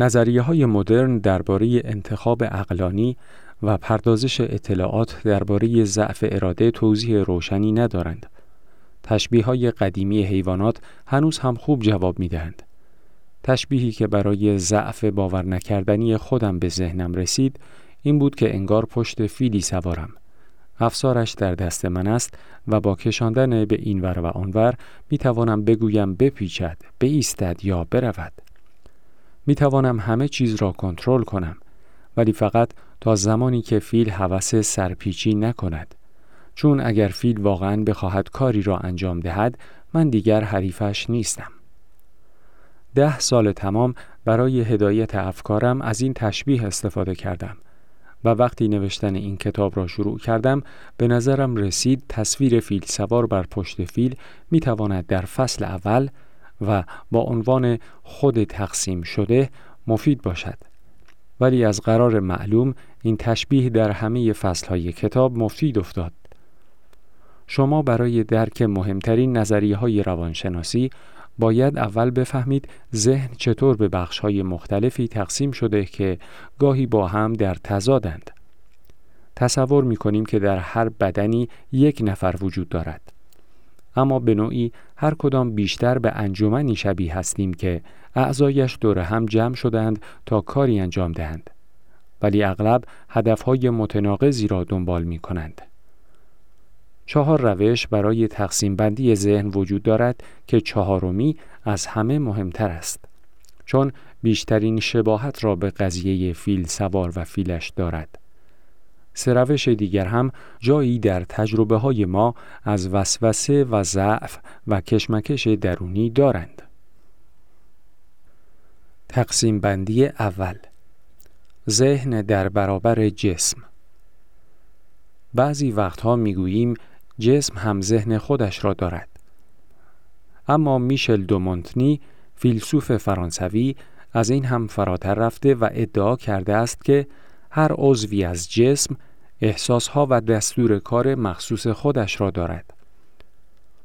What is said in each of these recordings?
نظریه های مدرن درباره انتخاب اقلانی و پردازش اطلاعات درباره ضعف اراده توضیح روشنی ندارند. تشبیه های قدیمی حیوانات هنوز هم خوب جواب می دهند. تشبیهی که برای ضعف باور نکردنی خودم به ذهنم رسید این بود که انگار پشت فیلی سوارم. افسارش در دست من است و با کشاندن به اینور و آنور می توانم بگویم بپیچد، بایستد یا برود. می توانم همه چیز را کنترل کنم ولی فقط تا زمانی که فیل هوس سرپیچی نکند. چون اگر فیل واقعا بخواهد کاری را انجام دهد من دیگر حریفش نیستم. ده سال تمام برای هدایت افکارم از این تشبیه استفاده کردم و وقتی نوشتن این کتاب را شروع کردم به نظرم رسید تصویر فیل سوار بر پشت فیل می تواند در فصل اول و با عنوان خود تقسیم شده مفید باشد ولی از قرار معلوم این تشبیه در همه فصلهای کتاب مفید افتاد شما برای درک مهمترین نظریه های روانشناسی باید اول بفهمید ذهن چطور به بخش های مختلفی تقسیم شده که گاهی با هم در تضادند. تصور می کنیم که در هر بدنی یک نفر وجود دارد. اما به نوعی هر کدام بیشتر به انجمنی شبیه هستیم که اعضایش دور هم جمع شدند تا کاری انجام دهند. ولی اغلب هدفهای متناقضی را دنبال می کنند. چهار روش برای تقسیم بندی ذهن وجود دارد که چهارمی از همه مهمتر است چون بیشترین شباهت را به قضیه فیل سوار و فیلش دارد سه روش دیگر هم جایی در تجربه های ما از وسوسه و ضعف و کشمکش درونی دارند. تقسیم بندی اول. ذهن در برابر جسم. بعضی وقتها می‌گوییم جسم هم ذهن خودش را دارد. اما میشل دومونتنی فیلسوف فرانسوی از این هم فراتر رفته و ادعا کرده است که هر عضوی از جسم احساسها و دستور کار مخصوص خودش را دارد.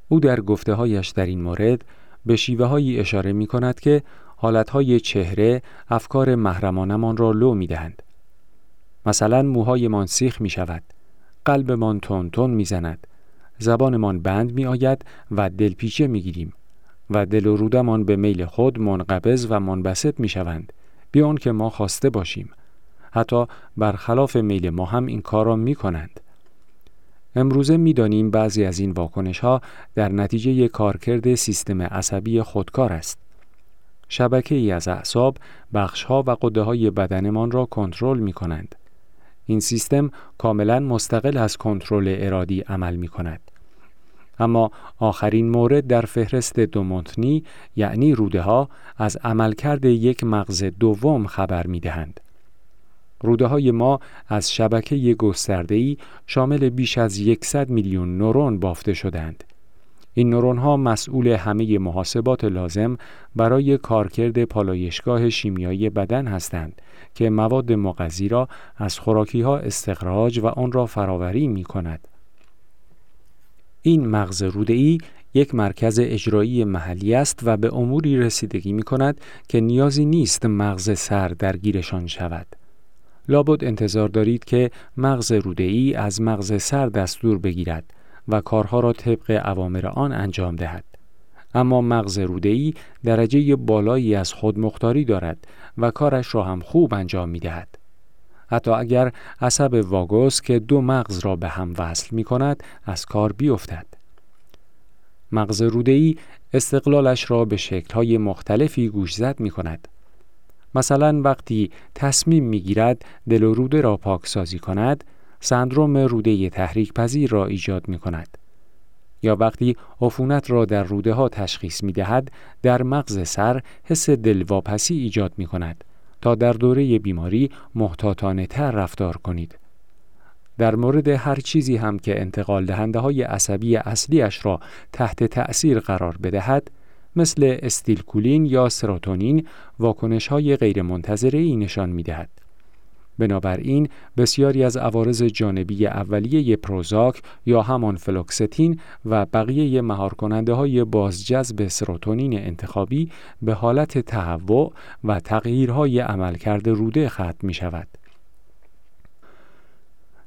او در گفته هایش در این مورد به شیوه هایی اشاره می کند که حالتهای چهره افکار محرمانمان را لو می دهند. مثلا موهایمان سیخ می شود، قلبمان تون تون می زند، زبانمان بند می آید و دلپیچه می گیریم و دل و رودمان به میل خود منقبض و منبسط می شوند بیان که ما خواسته باشیم حتی برخلاف میل ما هم این کار را می کنند امروزه می‌دانیم بعضی از این واکنش ها در نتیجه کارکرد سیستم عصبی خودکار است. شبکه ای از اعصاب بخش ها و قده های بدنمان را کنترل می کنند. این سیستم کاملا مستقل از کنترل ارادی عمل می کند. اما آخرین مورد در فهرست دومونتنی یعنی روده ها از عملکرد یک مغز دوم خبر می دهند. روده های ما از شبکه گسترده‌ای شامل بیش از 100 میلیون نورون بافته شدند. این نورون ها مسئول همه محاسبات لازم برای کارکرد پالایشگاه شیمیایی بدن هستند که مواد مغذی را از خوراکی ها استخراج و آن را فراوری می کند. این مغز روده‌ای یک مرکز اجرایی محلی است و به اموری رسیدگی می کند که نیازی نیست مغز سر درگیرشان شود. لابد انتظار دارید که مغز روده‌ای از مغز سر دستور بگیرد و کارها را طبق اوامر آن انجام دهد. اما مغز روده‌ای درجه بالایی از خودمختاری دارد و کارش را هم خوب انجام می دهد. حتی اگر عصب واگوس که دو مغز را به هم وصل می کند از کار بیفتد. مغز رودهی استقلالش را به شکلهای مختلفی گوشزد می کند. مثلا وقتی تصمیم می گیرد دل و روده را پاکسازی کند، سندروم روده تحریک پذیر را ایجاد می کند. یا وقتی عفونت را در روده ها تشخیص می دهد، در مغز سر حس دلواپسی ایجاد می کند تا در دوره بیماری محتاطانه تر رفتار کنید. در مورد هر چیزی هم که انتقال دهنده های عصبی اصلیش را تحت تأثیر قرار بدهد، مثل استیلکولین یا سروتونین واکنش های غیر منتظره ای نشان می دهد. بنابراین بسیاری از عوارض جانبی اولیه پروزاک یا همان فلوکستین و بقیه مهار کننده های بازجذب سروتونین انتخابی به حالت تهوع و تغییرهای عملکرد روده ختم می شود.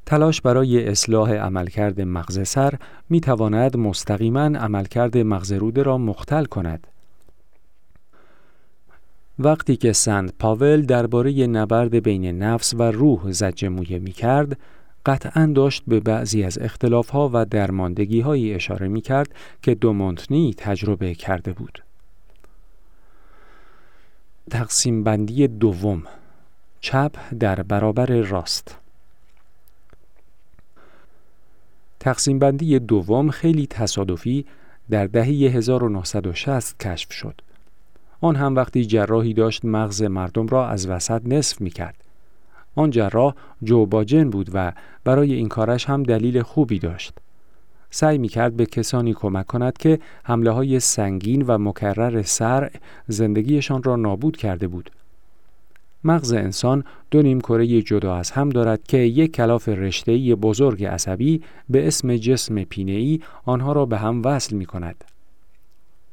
تلاش برای اصلاح عملکرد مغز سر می تواند مستقیما عملکرد مغز روده را مختل کند. وقتی که سند پاول درباره نبرد بین نفس و روح زجه مویه می کرد، قطعا داشت به بعضی از اختلافها و درماندگی هایی اشاره می کرد که دومونتنی تجربه کرده بود. تقسیم بندی دوم چپ در برابر راست تقسیم بندی دوم خیلی تصادفی در دهه 1960 کشف شد. آن هم وقتی جراحی داشت مغز مردم را از وسط نصف می کرد. آن جراح جو باجن بود و برای این کارش هم دلیل خوبی داشت. سعی می کرد به کسانی کمک کند که حمله های سنگین و مکرر سر زندگیشان را نابود کرده بود. مغز انسان دو نیم کره جدا از هم دارد که یک کلاف رشته‌ای بزرگ عصبی به اسم جسم پینه‌ای آنها را به هم وصل می کند.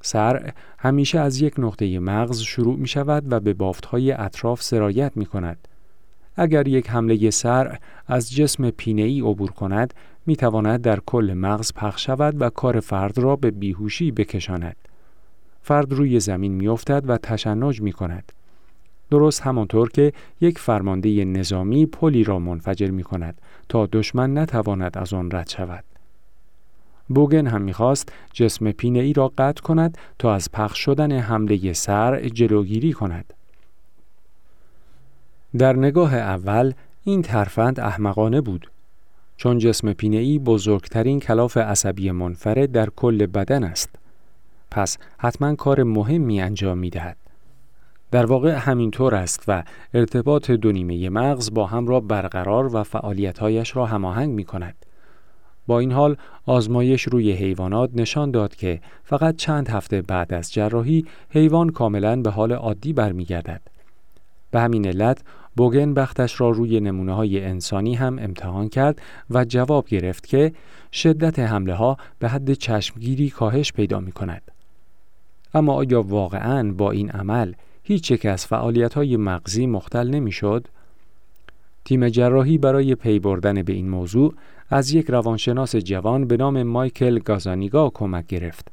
سر همیشه از یک نقطه مغز شروع می شود و به بافتهای اطراف سرایت می کند. اگر یک حمله سر از جسم پینه‌ای عبور کند می تواند در کل مغز پخش شود و کار فرد را به بیهوشی بکشاند. فرد روی زمین می افتد و تشنج می کند. درست همانطور که یک فرمانده نظامی پلی را منفجر می کند تا دشمن نتواند از آن رد شود. بوگن هم می‌خواست جسم پینه ای را قطع کند تا از پخش شدن حمله سر جلوگیری کند. در نگاه اول این ترفند احمقانه بود چون جسم پینه ای بزرگترین کلاف عصبی منفرد در کل بدن است. پس حتما کار مهمی انجام می دهد. در واقع همینطور است و ارتباط دو نیمه مغز با هم را برقرار و فعالیتهایش را هماهنگ می کند. با این حال آزمایش روی حیوانات نشان داد که فقط چند هفته بعد از جراحی حیوان کاملا به حال عادی برمیگردد. به همین علت بوگن بختش را روی نمونه های انسانی هم امتحان کرد و جواب گرفت که شدت حمله ها به حد چشمگیری کاهش پیدا می کند. اما آیا واقعا با این عمل هیچ یک از فعالیت های مغزی مختل نمی شد؟ تیم جراحی برای پی بردن به این موضوع از یک روانشناس جوان به نام مایکل گازانیگا کمک گرفت.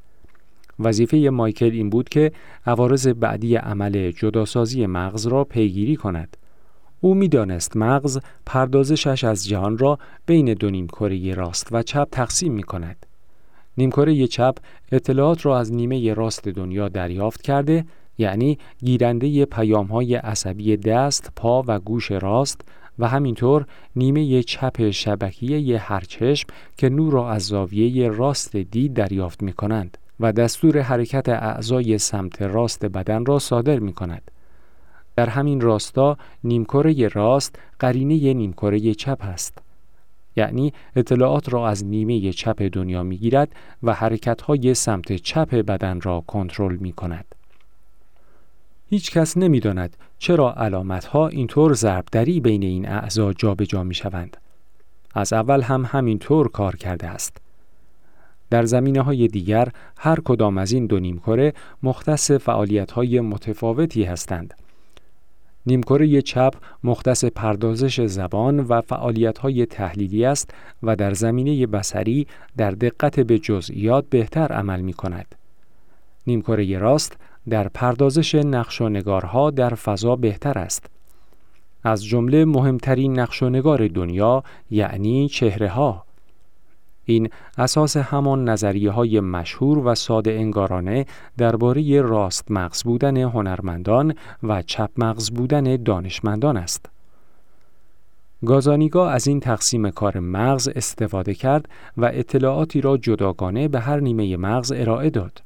وظیفه مایکل این بود که عوارض بعدی عمل جداسازی مغز را پیگیری کند. او می‌دانست مغز پردازشش از جهان را بین دو نیمکره راست و چپ تقسیم می کند. نیمکره چپ اطلاعات را از نیمه راست دنیا دریافت کرده یعنی گیرنده پیام های عصبی دست، پا و گوش راست و همینطور نیمه چپ شبکیه هر چشم که نور را از زاویه راست دید دریافت می کنند و دستور حرکت اعضای سمت راست بدن را صادر می کند. در همین راستا نیمکره راست قرینه نیمکره چپ است. یعنی اطلاعات را از نیمه چپ دنیا می گیرد و حرکت های سمت چپ بدن را کنترل می کند. هیچ کس نمی داند چرا علامت ها اینطور ضربدری بین این اعضا جابجا می شوند. از اول هم همین طور کار کرده است. در زمینه های دیگر هر کدام از این دو نیمکره مختص فعالیت های متفاوتی هستند. نیمکره چپ مختص پردازش زبان و فعالیت های تحلیلی است و در زمینه بسری در دقت به جزئیات بهتر عمل می کند. نیمکره راست در پردازش نقش در فضا بهتر است. از جمله مهمترین نقش دنیا یعنی چهره ها. این اساس همان نظریه های مشهور و ساده انگارانه درباره راست مغز بودن هنرمندان و چپ مغز بودن دانشمندان است. گازانیگا از این تقسیم کار مغز استفاده کرد و اطلاعاتی را جداگانه به هر نیمه مغز ارائه داد.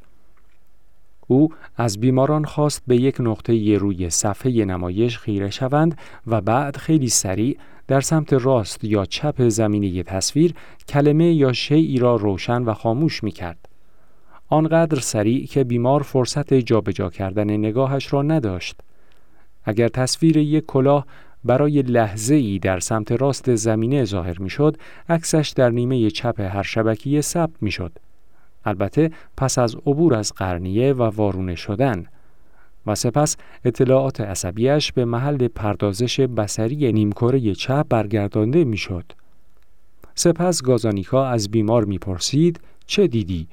او از بیماران خواست به یک نقطه روی صفحه نمایش خیره شوند و بعد خیلی سریع در سمت راست یا چپ زمینه تصویر کلمه یا شیعی را روشن و خاموش می کرد. آنقدر سریع که بیمار فرصت جابجا کردن نگاهش را نداشت. اگر تصویر یک کلاه برای لحظه ای در سمت راست زمینه ظاهر می شد، عکسش در نیمه چپ هر شبکیه ثبت می شد. البته پس از عبور از قرنیه و وارونه شدن و سپس اطلاعات عصبیش به محل پردازش بسری نیمکره چپ برگردانده می‌شد. سپس گازانیکا از بیمار می‌پرسید چه دیدی؟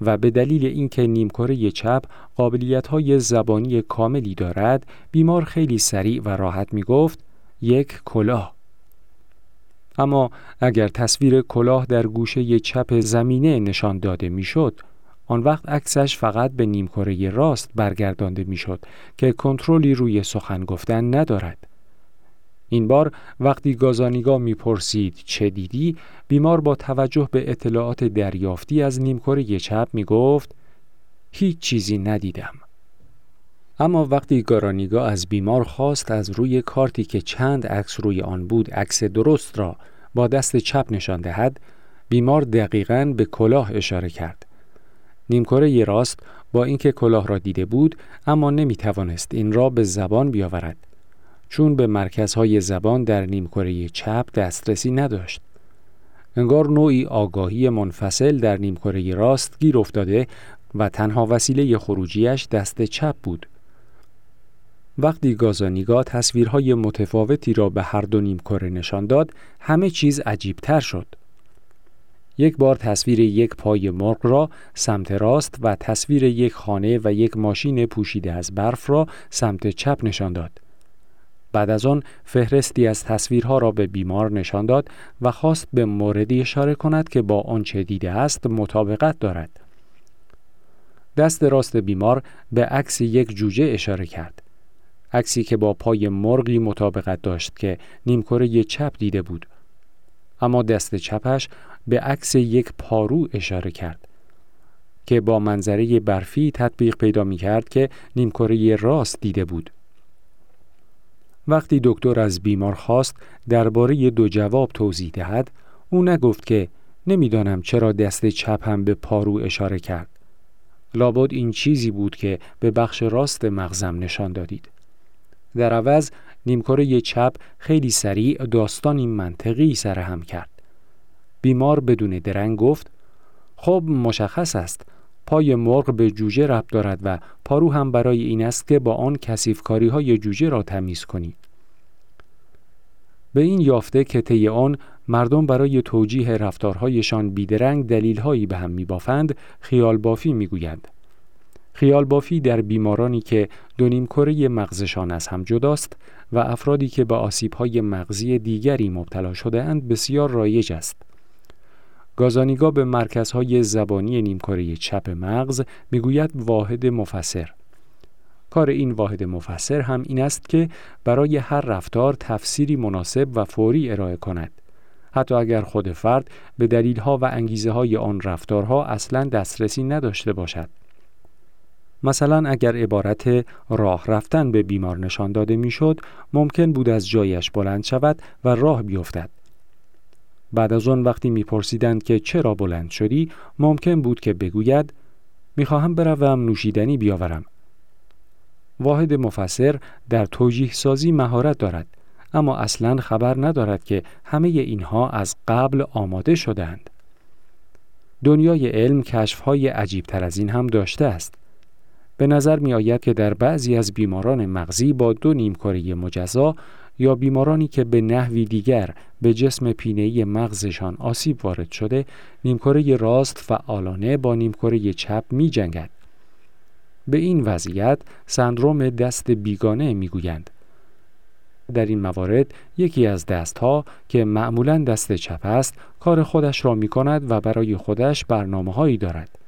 و به دلیل اینکه نیمکره چپ قابلیت های زبانی کاملی دارد بیمار خیلی سریع و راحت می گفت یک کلاه اما اگر تصویر کلاه در گوشه چپ زمینه نشان داده می‌شد آن وقت عکسش فقط به نیمکره راست برگردانده می‌شد که کنترلی روی سخن گفتن ندارد. این بار وقتی گازانیگا می‌پرسید چه دیدی بیمار با توجه به اطلاعات دریافتی از نیمکره چپ می‌گفت هیچ چیزی ندیدم. اما وقتی گارانیگا از بیمار خواست از روی کارتی که چند عکس روی آن بود عکس درست را با دست چپ نشان دهد بیمار دقیقا به کلاه اشاره کرد. نیمکره راست با اینکه کلاه را دیده بود اما نمی توانست این را به زبان بیاورد. چون به مرکزهای زبان در نیمکره چپ دسترسی نداشت. انگار نوعی آگاهی منفصل در نیمکره راست گیر افتاده و تنها وسیله خروجیش دست چپ بود. وقتی گازانیگا تصویرهای متفاوتی را به هر دو نیمکره نشان داد همه چیز عجیبتر شد یک بار تصویر یک پای مرغ را سمت راست و تصویر یک خانه و یک ماشین پوشیده از برف را سمت چپ نشان داد. بعد از آن فهرستی از تصویرها را به بیمار نشان داد و خواست به موردی اشاره کند که با آنچه دیده است مطابقت دارد. دست راست بیمار به عکس یک جوجه اشاره کرد. عکسی که با پای مرغی مطابقت داشت که نیمکره چپ دیده بود. اما دست چپش به عکس یک پارو اشاره کرد که با منظره برفی تطبیق پیدا می کرد که نیمکره راست دیده بود. وقتی دکتر از بیمار خواست درباره دو جواب توضیح دهد، او نگفت که نمی‌دانم چرا دست چپ هم به پارو اشاره کرد. لابد این چیزی بود که به بخش راست مغزم نشان دادید. در عوض نیمکره چپ خیلی سریع داستانی منطقی سرهم کرد. بیمار بدون درنگ گفت خب مشخص است پای مرغ به جوجه ربط دارد و پارو هم برای این است که با آن کسیفکاری های جوجه را تمیز کنید. به این یافته که طی آن مردم برای توجیه رفتارهایشان بیدرنگ دلیلهایی به هم میبافند خیال بافی می‌گویند. خیال بافی در بیمارانی که دونیم کره مغزشان از هم جداست و افرادی که به آسیبهای مغزی دیگری مبتلا شده اند بسیار رایج است. گازانیگا به مرکزهای زبانی نیمکاره چپ مغز می‌گوید واحد مفسر. کار این واحد مفسر هم این است که برای هر رفتار تفسیری مناسب و فوری ارائه کند. حتی اگر خود فرد به دلیلها و انگیزه های آن رفتارها اصلا دسترسی نداشته باشد. مثلا اگر عبارت راه رفتن به بیمار نشان داده می‌شد ممکن بود از جایش بلند شود و راه بیفتد. بعد از آن وقتی میپرسیدند که چرا بلند شدی ممکن بود که بگوید می‌خواهم بروم نوشیدنی بیاورم. واحد مفسر در توجیه سازی مهارت دارد اما اصلا خبر ندارد که همه اینها از قبل آماده شدند دنیای علم کشفهای عجیب تر از این هم داشته است. به نظر می آید که در بعضی از بیماران مغزی با دو نیمکره مجزا یا بیمارانی که به نحوی دیگر به جسم پینه‌ای مغزشان آسیب وارد شده نیمکره راست فعالانه با نیمکره چپ می جنگد. به این وضعیت سندروم دست بیگانه می گویند. در این موارد یکی از دستها که معمولا دست چپ است کار خودش را می کند و برای خودش برنامه هایی دارد.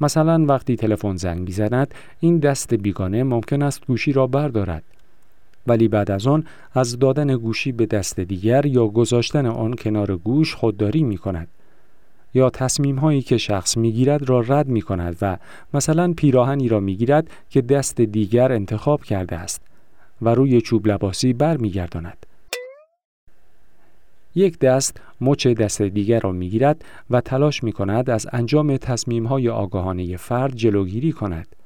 مثلا وقتی تلفن زنگ می‌زند این دست بیگانه ممکن است گوشی را بردارد ولی بعد از آن از دادن گوشی به دست دیگر یا گذاشتن آن کنار گوش خودداری می کند یا تصمیم هایی که شخص می گیرد را رد می کند و مثلا پیراهنی را می گیرد که دست دیگر انتخاب کرده است و روی چوب لباسی بر می گرداند. یک دست مچ دست دیگر را می گیرد و تلاش می کند از انجام تصمیم های آگاهانه فرد جلوگیری کند.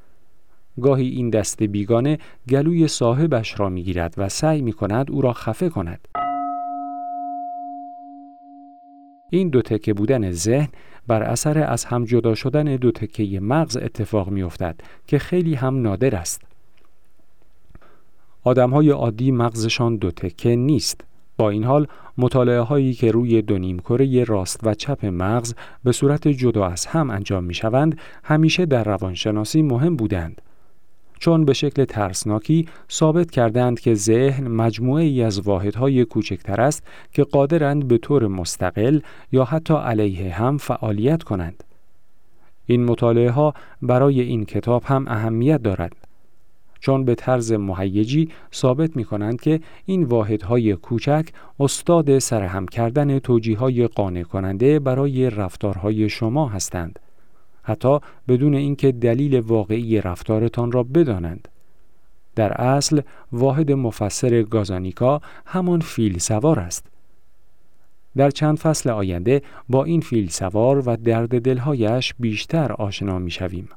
گاهی این دست بیگانه گلوی صاحبش را می‌گیرد و سعی می کند او را خفه کند. این دو تکه بودن ذهن بر اثر از هم جدا شدن دو تکه مغز اتفاق می افتد که خیلی هم نادر است. آدم های عادی مغزشان دو تکه نیست. با این حال مطالعه هایی که روی دو نیمکره راست و چپ مغز به صورت جدا از هم انجام می شوند همیشه در روانشناسی مهم بودند. چون به شکل ترسناکی ثابت کردند که ذهن مجموعه ای از واحدهای کوچکتر است که قادرند به طور مستقل یا حتی علیه هم فعالیت کنند. این مطالعه ها برای این کتاب هم اهمیت دارد. چون به طرز مهیجی ثابت می کنند که این واحدهای کوچک استاد سرهم کردن توجیه قانع کننده برای رفتارهای شما هستند. حتی بدون اینکه دلیل واقعی رفتارتان را بدانند. در اصل واحد مفسر گازانیکا همان فیل سوار است. در چند فصل آینده با این فیل سوار و درد دلهایش بیشتر آشنا می شویم.